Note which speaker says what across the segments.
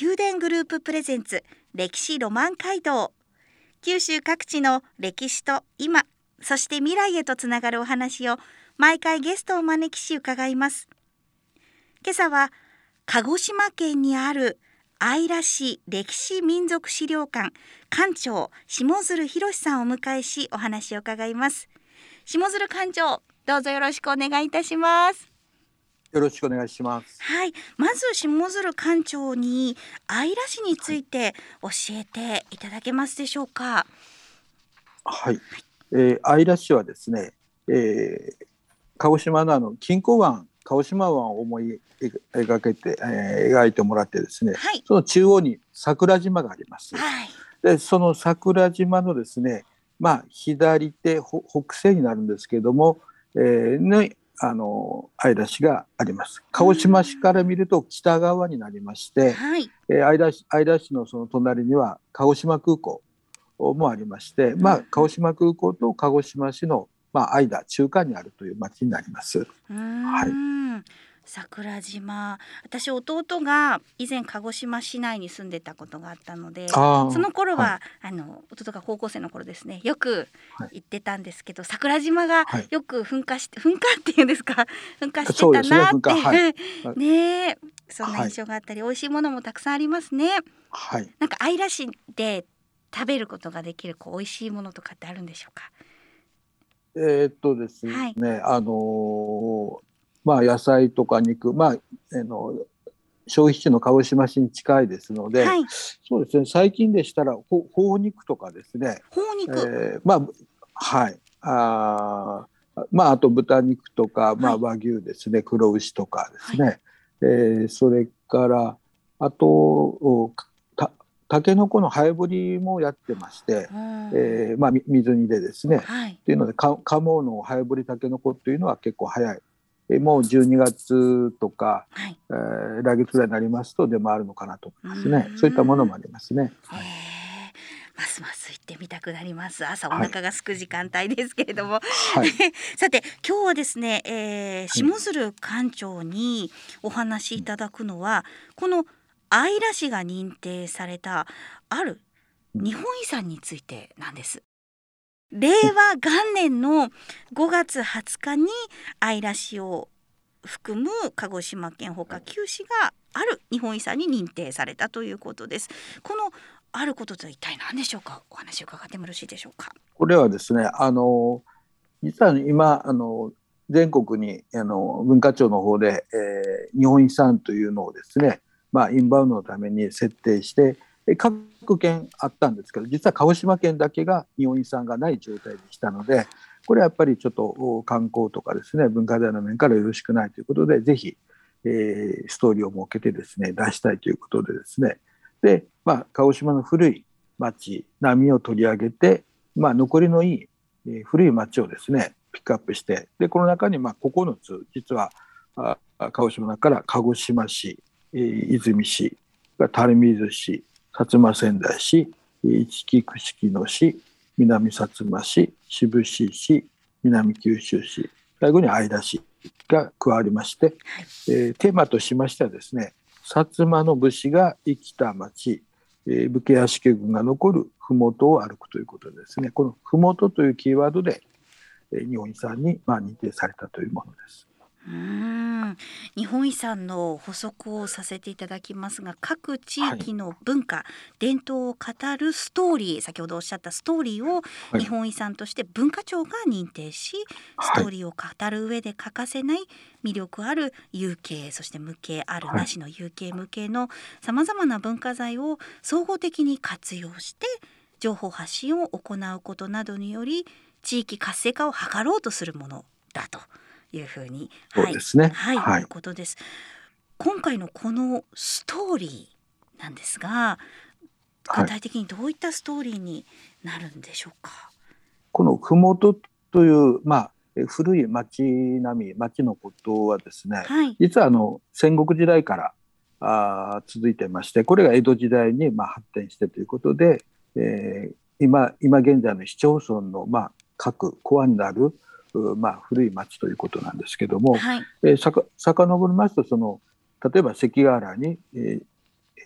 Speaker 1: 宮殿グループプレゼンツ歴史ロマン街道。九州各地の歴史と今そして未来へとつながるお話を毎回ゲストをお招きし伺います。今朝は鹿児島県にある愛ら市歴史民族資料館館長下鶴博さんをお迎えしお話を伺います。下鶴館長どうぞよろしくお願いいたします。
Speaker 2: よろしくお願いします。
Speaker 1: はい。まず下鶴館長に愛ら市について教えていただけますでしょうか。
Speaker 2: はい、はい、えー、愛ら市はですね、えー、鹿児島のあの金庫湾鹿児島湾を思い描けて、えー、描いてもらってですね、はい、その中央に桜島があります。はい、でその桜島のですね、まあ、左手北西になるんですけれども、えー、にあの愛田市があります。鹿児島市から見ると北側になりまして、はい、えー、愛田市愛田市のその隣には鹿児島空港もありまして、まあ、鹿児島空港と鹿児島市のまあ、間中間にあるという町になります。は
Speaker 1: い桜島。私弟が以前鹿児島市内に住んでたことがあったのでその頃は、はい、あの弟が高校生の頃ですね。よく行ってたんですけど、はい、桜島がよく噴火して、噴火っていうんですか？噴火してたなって。ね ねそんな印象があったり、美味しいものもたくさんありますね。はい、なんか愛ら市で食べることができるこう美味しいものとかってあるんでしょうか？
Speaker 2: えー、っとですね、はい、あのまあ野菜とか肉、まあ、あの消費地の鹿児島市に近いですので、はい、そうですね。最近でしたらほほう肉とかですね。
Speaker 1: ほう肉、
Speaker 2: えー、まあはい。あまああと豚肉とか、まあ、和牛ですね、はい、黒牛とかですね、はい、えー、それからあとたけのこの早掘りもやってまして、えーまあ、水煮でですね、はい、っていうのでか鴨の早掘りたけのこっていうのは結構早い。えもう12月とか、はい、えー、来月ぐらいになりますと出回るのかなと思いますね。そういったものもありますね。
Speaker 1: ますます行ってみたくなります。朝お腹が空く時間帯ですけれども、はい、さて今日はですね、えー、下鶴館長にお話しいただくのは、この愛ら市が認定されたある日本遺産についてなんです。令和元年の5月20日に愛ら市を含む鹿児島県ほか九市がある日本遺産に認定されたということです。このあることとは一体何でしょうか？お話を伺ってもよろしいでしょうか？
Speaker 2: これはですね、あの実は今あの全国にあの文化庁の方で、えー、日本遺産というのをですね、まあ、インバウンドのために設定して各県あったんですけど実は鹿児島県だけが日本遺産がない状態でしたのでこれはやっぱりちょっと観光とかですね文化財の面からよろしくないということでぜひ、えー、ストーリーを設けてですね出したいということでですね。で、まあ、鹿児島の古い町並みを取り上げて、まあ、残りのいい、え、古い町をですねピックアップしてでこの中にまあ9つ実はあ鹿児島の中から鹿児島市出水市垂水市薩摩仙台市一木串木野市南薩摩市志布志市南九州市最後に相田市が加わりまして、はい、えー、テーマとしましてはですね薩摩の武士が生きた町、えー、武家屋敷群が残る麓を歩くということでですねこの麓というキーワードで、えー、日本遺産に、まあ、認定されたというものです。
Speaker 1: うん。日本遺産の補足をさせていただきますが各地域の文化、はい、伝統を語るストーリー先ほどおっしゃったストーリーを日本遺産として文化庁が認定し、はい、ストーリーを語る上で欠かせない魅力ある有形そして無形あるなしの有形無形のさまざまな文化財を総合的に活用して情報発信を行うことなどにより地域活性化を図ろうとするものだと。いうふうに、
Speaker 2: そうですね。
Speaker 1: はい、はい、いうことです。今回のこのストーリーなんですが、具体的にどういったストーリーになるんでしょうか？はい、
Speaker 2: この麓というまあ古い町並み町のことはですね、はい、実はあの戦国時代からあ続いてましてこれが江戸時代にまあ発展してということで、えー、今今現在の市町村のまあ各コアになるまあ、古い町ということなんですけども、はい、えー、さか遡りますとその例えば関ヶ原に、え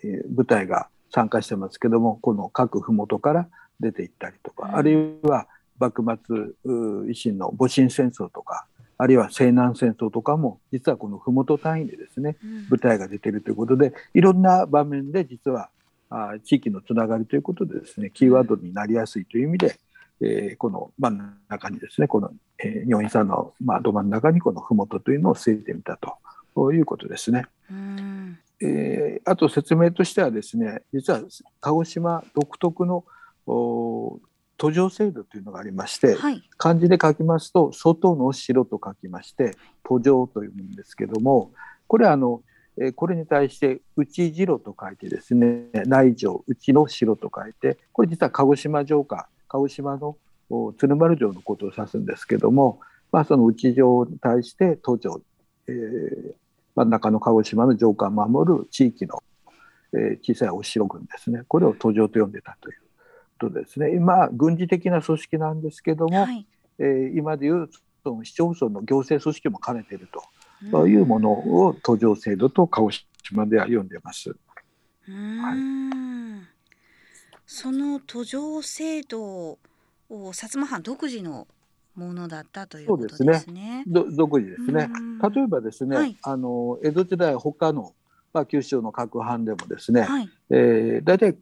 Speaker 2: ー、部隊が参加してますけどもこの各麓から出ていったりとか、うん、あるいは幕末維新の戊辰戦争とかあるいは西南戦争とかも実はこの麓単位でですね、部隊が出ているということでいろんな場面で実はあ地域のつながりということでですねキーワードになりやすいという意味で、えー、この真ん中にですねこの、えー、日本遺産の、まあ、ど真ん中にこの麓というのを据えてみたということですね。うんえー、あと説明としてはですね実は鹿児島独特の途上制度というのがありまして、はい、漢字で書きますと外の城と書きまして途上というんですけどもこれはあのこれに対して内城と書いてですね内城内の城と書いてこれ実は鹿児島城下鹿児島の鶴丸城のことを指すんですけども、まあ、その内城に対して都城、えー、真ん中の鹿児島の城下を守る地域の、えー、小さいお城群ですね。これを都城と呼んでたというとですね。今軍事的な組織なんですけども、はい、えー、今でいうその市町村の行政組織も兼ねているというものを途上制度と鹿児島では読んでます。
Speaker 1: はい、その途上制度を薩摩藩独自のものだったということですね。そうですね。
Speaker 2: 独自ですね。例えばですね、はい、あの江戸時代他のまあ九州の各藩でもですね、はい、えー、大体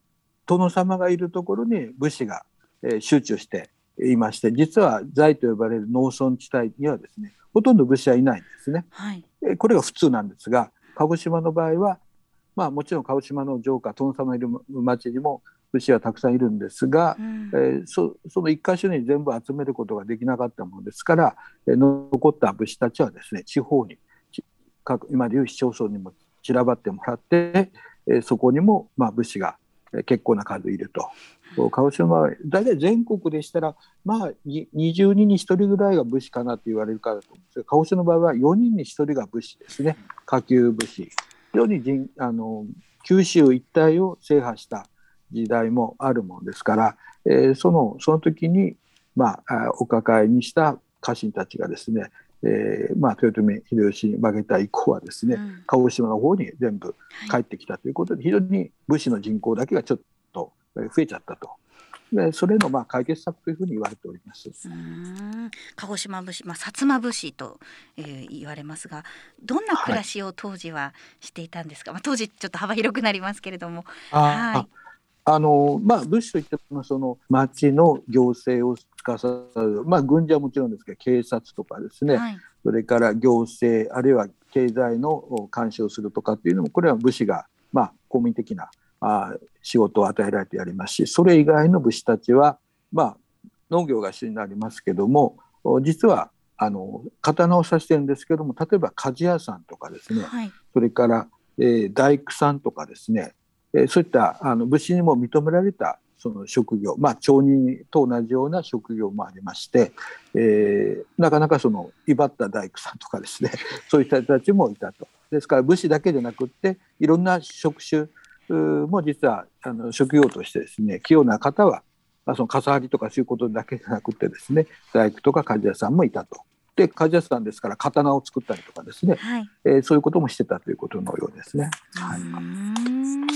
Speaker 2: 殿様がいるところに武士が、えー、集中していまして実は財と呼ばれる農村地帯にはですねほとんど武士はいないんですね。はい、えこれが普通なんですが鹿児島の場合はまあもちろん鹿児島の城下殿様いる町にも武士はたくさんいるんですが、うん、えー、そその一箇所に全部集めることができなかったものですから、えー、残った武士たちはですね地方に各今でいう市町村にも散らばってもらって、えー、そこにもまあ武士が結構な数いると。鹿児島は大体全国でしたら、まあ、20人に1人ぐらいが武士かなと言われるからと思うんですが鹿児島の場合は4人に1人が武士ですね。下級武士。非常に人あの九州一帯を制覇した時代もあるものですから、えー、そのその時に、まあ、お抱えにした家臣たちがですねえーまあ、豊臣秀吉に負けた以降はですね、うん、鹿児島の方に全部帰ってきたということで、はい、非常に武士の人口だけがちょっと増えちゃったと。でそれのまあ解決策というふうに言われております。
Speaker 1: 鹿児島武士、まあ、薩摩武士と、えー、言われますがどんな暮らしを当時はしていたんですか、はい、まあ、当時ちょっと幅広くなりますけれども。
Speaker 2: はい、あのまあ、武士といってもその町の行政を司る、まあ、軍事はもちろんですけど警察とかですね、はい、それから行政あるいは経済の監視をするとかっていうのもこれは武士が、まあ、公民的なあ仕事を与えられてやりますしそれ以外の武士たちは、まあ、農業が主になりますけども実はあの刀を刺してるんですけども例えば鍛冶屋さんとかですね、はい、それから、えー、大工さんとかですね、えー、そういったあの武士にも認められたその職業、まあ、町人と同じような職業もありまして、えー、なかなかその威張った大工さんとかですね そういった人たちもいたと。ですから武士だけでなくっていろんな職種も実はあの職業としてですね器用な方は、まあ、その傘張りとかそういうことだけじゃなくてですね大工とか鍛冶屋さんもいたと。で鍛冶屋さんですから刀を作ったりとかですね、はい、えー、そういうこともしてたということのようですね。はい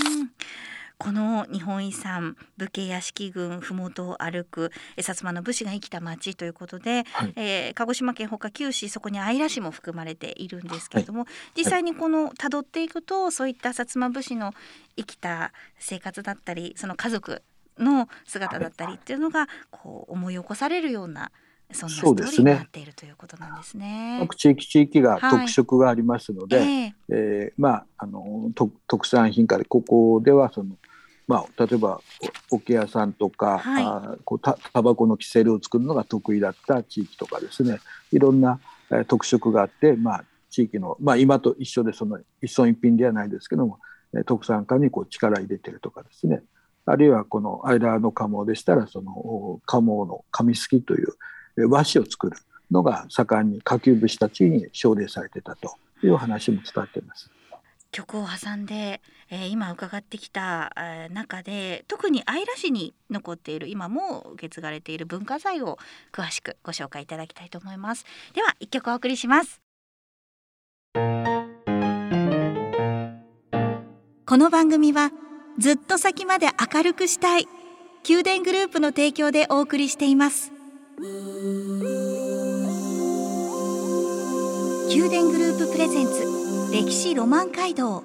Speaker 1: この日本遺産武家屋敷郡麓を歩く薩摩の武士が生きた町ということで、はい、えー、鹿児島県ほか九市そこに姶良市も含まれているんですけれども、はい、実際にこの辿っていくとそういった薩摩武士の生きた生活だったりその家族の姿だったりっていうのがこう思い起こされるようなそんなストーリーになっているということなんですね。
Speaker 2: 各地域地域が特色がありますので、はい、えー、えー、まああの特産品からここではそのまあ、例えば桶屋さんとか、はい、あこうたタバコのキセルを作るのが得意だった地域とかですね。いろんな、えー、特色があって、まあ、地域の、まあ、今と一緒でその一村一品ではないですけども、特産化にこう力入れてるとかですね。あるいはこの間の鴨でしたらその鴨の紙すきという和紙を作るのが盛んに下級武士たちに奨励されてたという話も伝わっています。
Speaker 1: 曲を挟んで、えー、今伺ってきた、えー、中で特に姶良市に残っている今も受け継がれている文化財を詳しくご紹介いただきたいと思います。では一曲お送りします。この番組はずっと先まで明るくしたい宮殿グループの提供でお送りしています。宮殿グループプレゼンツ歴史ロマン街道。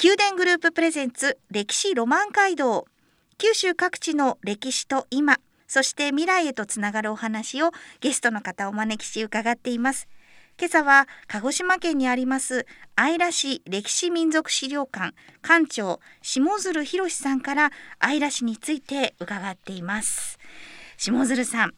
Speaker 1: 宮殿グループプレゼンツ歴史ロマン街道。九州各地の歴史と今そして未来へとつながるお話をゲストの方をお招きし伺っています。今朝は鹿児島県にあります姶良市歴史民族資料館館長下鶴博さんから姶良市について伺っています。下鶴さん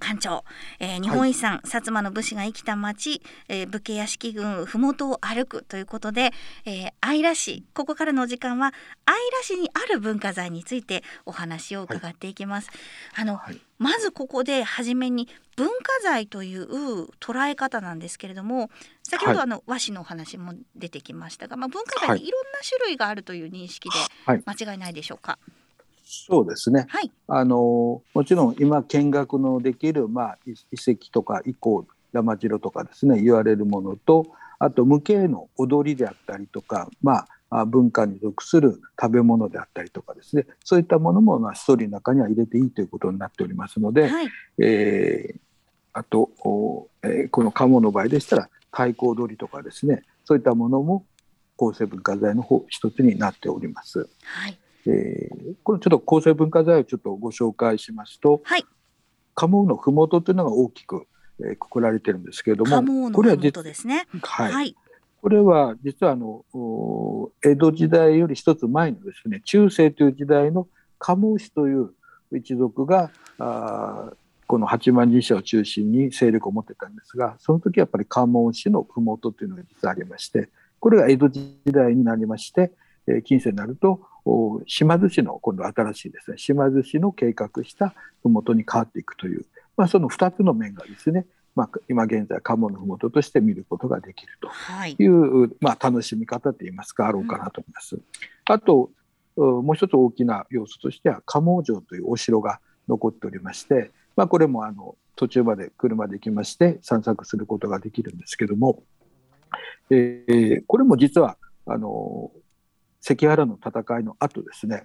Speaker 1: 館長、えー、日本遺産、はい、薩摩の武士が生きた町、えー、武家屋敷群麓を歩くということで、えー、姶良市ここからの時間は姶良市にある文化財についてお話を伺っていきます。はい、あの、はい、まずここで初めに文化財という捉え方なんですけれども先ほどあの和紙のお話も出てきましたが、まあ、文化財にい。ろんな種類があるという認識で間違いないでしょうか？
Speaker 2: そうですね、はい、あのもちろん今見学のできる、まあ、遺跡とか遺構山城とかですね言われるものとあと無形の踊りであったりとか、まあ、文化に属する食べ物であったりとかですねそういったものも、まあ、ストーリーの中には入れていいということになっておりますので、はい、えー、あと、えー、この鴨の場合でしたら太鼓踊りとかですねそういったものも構成文化財の方一つになっております。はいえー、これちょっと構成文化財をちょっとご紹介しますと、はい、カモの麓というのが大きく、えー、くくられてるんですけれども、
Speaker 1: これは実ですね。
Speaker 2: はい。はい、これは実はあの江戸時代より一つ前のですね中世という時代のカモ氏という一族があこの八幡神社を中心に勢力を持ってたんですがその時やっぱり関門氏の麓というのが実はありましてこれが江戸時代になりまして、えー、近世になると島津市の今度新しいですね島津市の計画した麓に変わっていくという、まあ、その2つの面がですね、まあ、今現在鴨の麓として見ることができるという、はい、まあ、楽しみ方といいますかあろうかなと思います。うん、あともう一つ大きな要素としては鴨城というお城が残っておりまして、まあ、これもあの途中まで車で行きまして散策することができるんですけども、えー、これも実はあの関原の戦いの後ですね、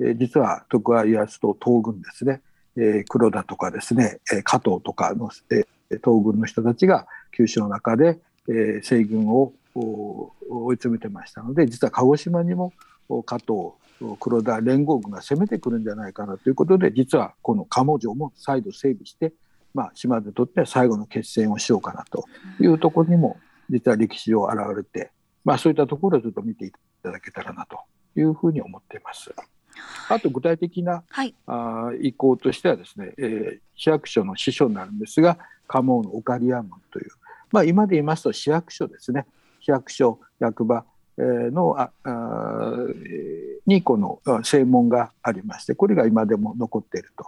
Speaker 2: え、実は徳川家康と東軍ですね、え、黒田とかですね、え、加藤とかの、え、東軍の人たちが九州の中で、え、西軍を追い詰めてましたので実は鹿児島にも加藤黒田連合軍が攻めてくるんじゃないかなということで実はこの鴨城も再度整備して、まあ、島にとっては最後の決戦をしようかなというところにも実は歴史上現れて、まあ、そういったところをちょっと見ていただけたらなというふうに思っています。あと具体的な、はい、あ意向としてはですね、えー、市役所の支所になるんですが鴨のオカリア門という、まあ、今で言いますと市役所ですね。市役所役場のああにこの正門がありましてこれが今でも残っていると。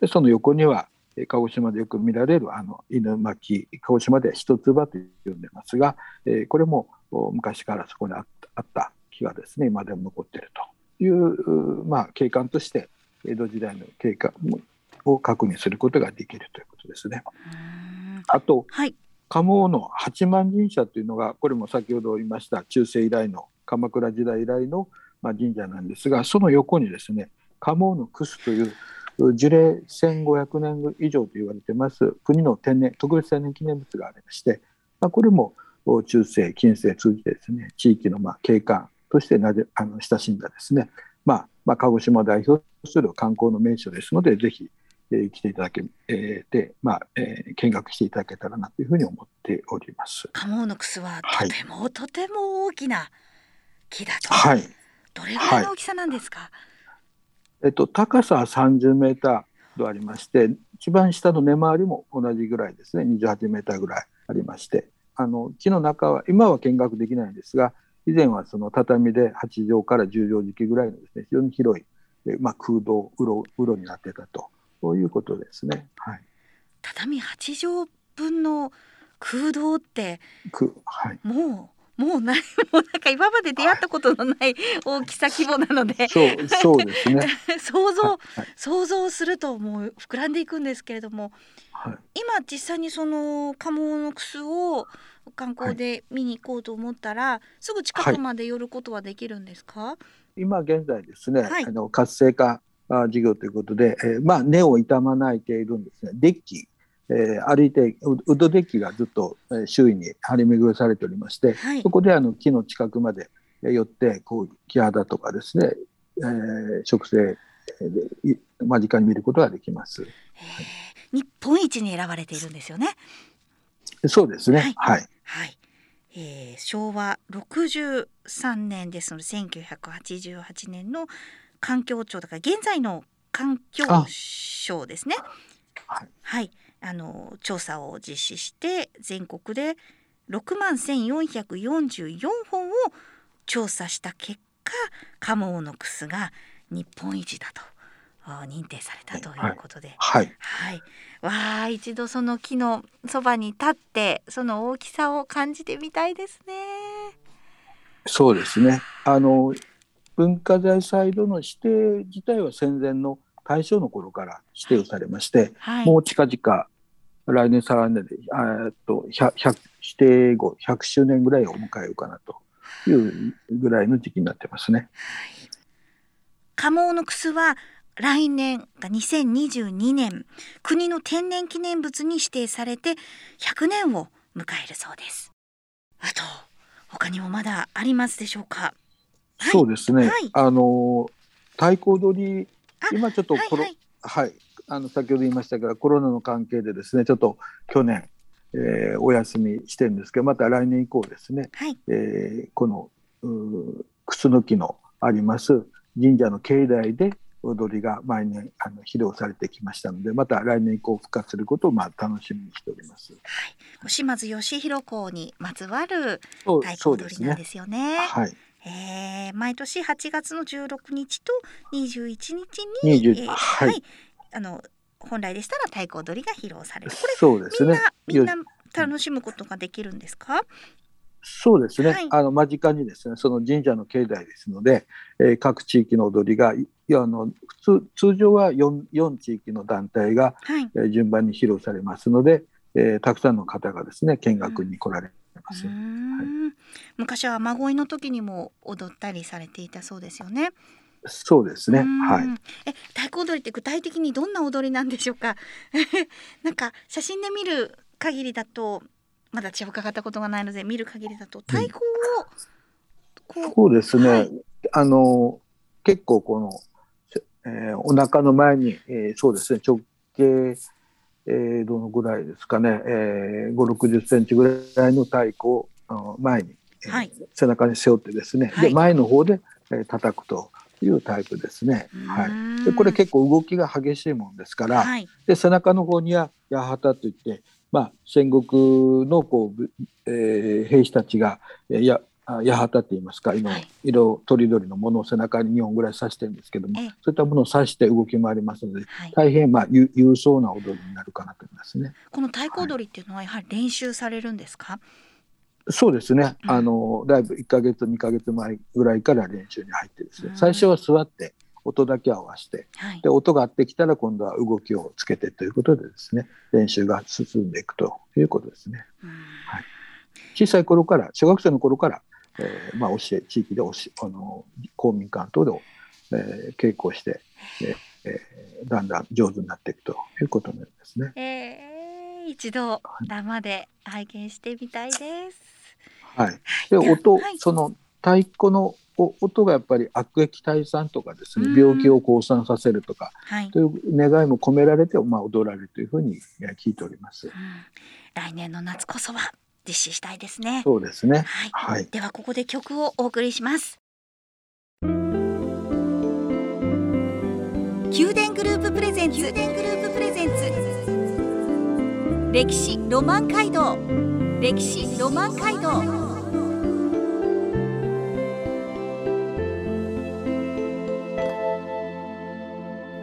Speaker 2: でその横には鹿児島でよく見られるあの犬巻鹿児島では一つ葉と呼んでますが、えー、これも昔からそこにあった木がですね今でも残っているという、まあ、景観として江戸時代の景観を確認することができるということですね。あと、はい、鴨の八幡神社というのがこれも先ほど言いました中世以来の鎌倉時代以来の、まあ、神社なんですがその横にですね鴨の楠という樹齢1500年以上と言われてます国の天然特別天然記念物がありまして、まあ、これも中世近世通じてですね地域のまあ景観としてなであの親しんだですね、まあ、まあ鹿児島を代表する観光の名所ですのでぜひ、えー、来ていただけ、えー、で、まあえー、見学していただけたらなというふうに思っております。
Speaker 1: 鴨の楠はとても、はい、とても大きな木だと、はい、どれぐらいの大きさなんですか、はい、
Speaker 2: えっと、高さは30メーターとありまして一番下の根回りも同じぐらいですね。28メーターぐらいありまして。あの木の中は今は見学できないんですが以前はその畳で8畳から10畳敷きぐらいのですね非常に広い、えまあ、空洞風呂風呂になってたと。そういうことですね。はい、
Speaker 1: 畳8畳分の空洞って
Speaker 2: く、はい、
Speaker 1: もうもうなもうなんか今まで出会ったことのない大きさ規模なので、
Speaker 2: そうそうですね。
Speaker 1: 想像、はい、想像するともう膨らんでいくんですけれども、はい、今実際にその鴨のくすを観光で見に行こうと思ったら、はい、すぐ近くまで寄ることはできるんですか、
Speaker 2: 今現在ですね、あの活性化事業ということで、えー、まあ根を傷まない程度にですね。デッキえー、歩いてウッドデッキがずっと周囲に張り巡らされておりまして、はい、そこであの木の近くまで寄ってこう木肌とかですね、えー、植生で間近に見ることができます、
Speaker 1: 日本一に選ばれているんですよね。
Speaker 2: そうですね。はい。はい。
Speaker 1: はい、えー、昭和63年ですので1988年の環境庁だから現在の環境省ですね。はい、はい、あの調査を実施して全国で6万1444本を調査した結果カモのクスが日本一だと認定されたということで、
Speaker 2: はい、
Speaker 1: はい、わあ一度その木のそばに立ってその大きさを感じてみたいですね。
Speaker 2: そうですね。あの文化財サイドの指定自体は戦前の大正の頃から指定をされまして、はい、もう近々来年再来年でっと指定後100周年ぐらいを迎えようかなというぐらいの時期になってますね。
Speaker 1: はい、のくすは来年が2022年国の天然記念物に指定されて100年を迎えるそうです。あと他にもまだありますでしょうか？
Speaker 2: はい、そうですね。はい、あの太鼓踊り今ちょっとこの、はい、はい、あの先ほど言いましたがコロナの関係でですねちょっと去年、えー、お休みしてるんですけどまた来年以降ですね、はい、えー、この楠木のあります神社の境内で踊りが毎年あの披露されてきましたのでまた来年以降復活することをまあ楽しみにしております。
Speaker 1: はい、島津義弘公にまつわる太鼓踊りなんですよね。はい。えー、毎年8月の16日と21日に、えー、はい、はい、あの本来でしたら太鼓踊りが披露される。これそうですね。みんなみんな楽しむことができるんですか？
Speaker 2: そうですね、はい、あの間近にですねその神社の境内ですので、えー、各地域の踊りがいやあの普通通常は 4, 4地域の団体が、はい、えー、順番に披露されますので、えー、たくさんの方がですね見学に来られます、はい、
Speaker 1: 昔は雨乞いの時にも踊ったりされていたそうですよね。
Speaker 2: そうですね。はい。
Speaker 1: え、太鼓踊りって具体的にどんな踊りなんでしょうか？なんか写真で見る限りだとまだ私は伺ったことがないので見る限りだと太鼓
Speaker 2: を、うん、そうですね、はい、あの結構この、えー、お腹の前に、えー、そうですね直径、えー、どのぐらいですかね、えー、5 6 0センチぐらいの太鼓を前に、はい、背中に背負ってですね、はい、で前の方で、えー、叩くと。いうタイプですね。はい。でこれ結構動きが激しいもんですから、はい、で背中の方には八幡といってまあ、戦国のこう、えー、兵士たちがや八幡って言いますか。今、色とりどりのものを背中に2本ぐらい刺してるんですけども、そういったものを刺して動き回りますので、はい、大変まあ勇壮な踊りになるかなと思いますね。
Speaker 1: この太鼓踊りっていうのはやはり練習されるんですか、はい
Speaker 2: そうですね、うん、あのだいぶ1か月2か月前ぐらいから練習に入ってですね、最初は座って音だけ合わせて、はい、で音が合ってきたら今度は動きをつけてということでですね練習が進んでいくということですね。はい、小さい頃から小学生の頃から、えーまあ、教え地域で教あの公民館等で、えー、稽古して、えー、だんだん上手になっていくということになりますね。
Speaker 1: えー、一度生で拝見してみたいです。
Speaker 2: はい。で音、はい、その太鼓の音がやっぱり悪液退散とかですね病気を降参させるとか、はい、という願いも込められて、まあ、踊られるというふうに聞いております、うん、
Speaker 1: 来年の夏こそは実施したいですね。
Speaker 2: そうですね。
Speaker 1: はい。はい、ではここで曲をお送りします。宮殿グループプレゼンツ。宮殿グループプレゼンツ。歴史ロマン街道。歴史ロマン街道。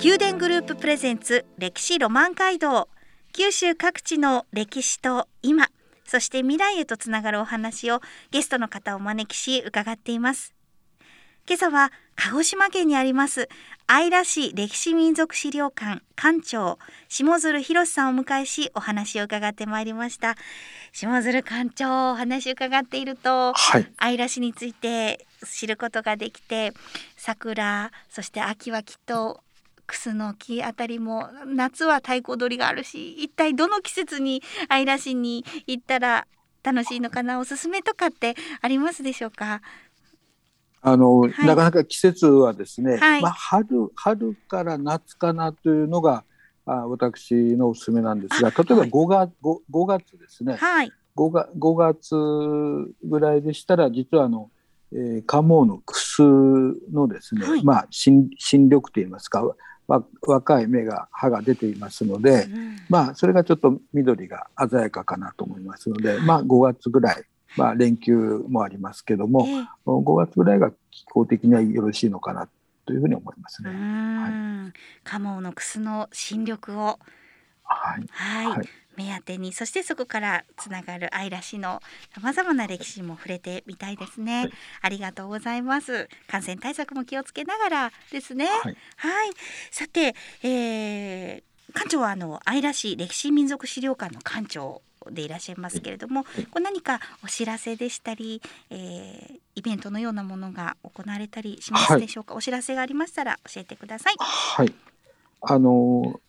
Speaker 1: 宮殿グループプレゼンツ歴史ロマン街道九州各地の歴史と今そして未来へとつながるお話をゲストの方をお招きし伺っています。今朝は鹿児島県にあります愛良市歴史民族資料館館長下鶴博さんをお迎えしお話を伺ってまいりました。下鶴館長お話を伺っていると、
Speaker 2: はい、
Speaker 1: 愛良市について知ることができて桜そして秋はきっとクスの木あたりも夏は太鼓踊りがあるし一体どの季節に愛良市に行ったら楽しいのかなおすすめとかってありますでしょうか？
Speaker 2: あの、はい、なかなか季節はですね、はい、まあ、春春から夏かなというのがあ私のおすすめなんですが例えば5月 ,5 5月ですね、
Speaker 1: はい、
Speaker 2: 5, が5月ぐらいでしたら実はあの、えー、カモのクスのですね、はい、まあ新新緑といいますかわ若い芽が葉が出ていますので、うん、まあそれがちょっと緑が鮮やかかなと思いますので、まあ5月ぐらいまあ、連休もありますけども、えー、5月ぐらいが気候的にはよろしいのかなというふうに思いますね。
Speaker 1: はい、カモのクスの新緑を。
Speaker 2: はい、
Speaker 1: はい、目当てにそしてそこからつながる愛らしのさまざまな歴史も触れてみたいですね、はい、ありがとうございます。感染対策も気をつけながらですね。はい、さて、えー、館長はあの愛らしい歴史民族資料館の館長でいらっしゃいますけれども、こう何かお知らせでしたり、えー、イベントのようなものが行われたりしますでしょうか、はい、お知らせがありましたら教えてください。
Speaker 2: はい、あの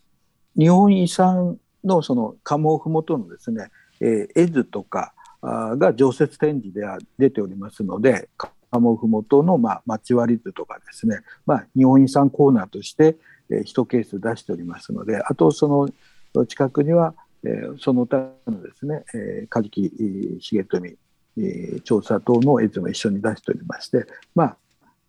Speaker 2: 日本遺産のその鴨ふもとのですね、えー、絵図とかあが常設展示では出ておりますので鴨ふもとの、まあ、町割り図とかですね、まあ、日本遺産コーナーとして、えー、1ケース出しておりますのであとその近くにはえー、その他のですね、えー、梶木重富、えー、調査等の絵図も一緒に出しておりまして、まあ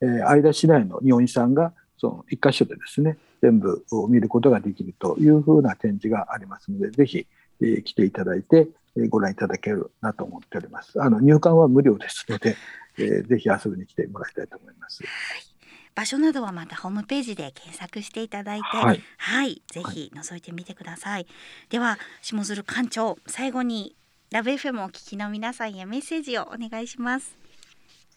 Speaker 2: えー、相田市内の日本遺産がその一箇所でですね全部を見ることができるというふうな展示がありますのでぜひ、えー、来ていただいて、えー、ご覧いただけるなと思っております。あの入館は無料ですので、えー、ぜひ遊びに来てもらいたいと思います。
Speaker 1: 場所などはまたホームページで検索していただいて、はい、はい、ぜひ覗いてみてください。はい、では下鶴館長、最後にラブ FM をお聞きの皆さんへメッセージをお願いします。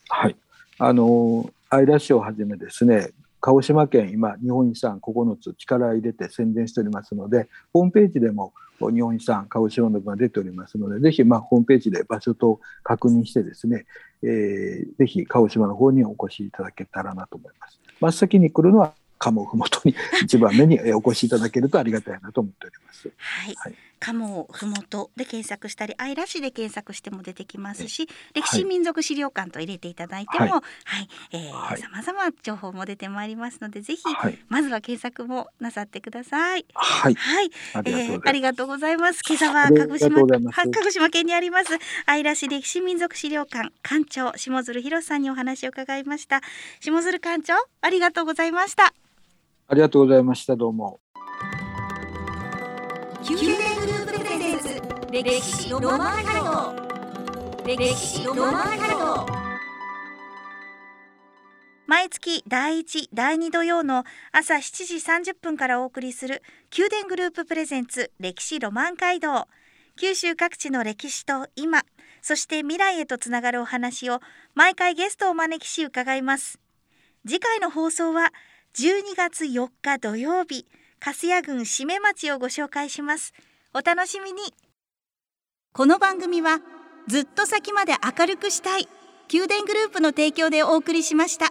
Speaker 2: はい、あの愛ら市をはじめですね、鹿児島県今日本遺産9つ力入れて宣伝しておりますのでホームページでも日本遺産鹿児島の分が出ておりますのでぜひまあホームページで場所と確認してですね、えー、ぜひ鹿児島の方にお越しいただけたらなと思います。真っ先に来るのは鴨ふもとに一番目にお越しいただけるとありがたいなと思っております。
Speaker 1: はい、はい鴨ふもとで検索したり愛らしで検索しても出てきますし、歴史民族資料館と入れていただいても、はい、はい、えー、はい、様々情報も出てまいりますので、ぜひ、はい、まずは検索もなさってください。
Speaker 2: はい、
Speaker 1: はい、えー、ありがとうございます。今朝は鹿児島鹿児島県にあります愛らし歴史民族資料館館長下鶴博さんにお話を伺いました。下鶴館長、ありがとうございました。
Speaker 2: ありがとうございました。どうも。
Speaker 1: 宮殿グループプレゼンツ歴史ロマン街道歴史ロマン街道毎月第1第2土曜の朝7時30分からお送りする宮殿グループプレゼンツ歴史ロマン街道九州各地の歴史と今そして未来へとつながるお話を毎回ゲストをお招きし伺います。次回の放送は12月4日土曜日。粕谷郡締め町をご紹介しますお楽しみにこの番組はずっと先まで明るくしたい宮殿グループの提供でお送りしました。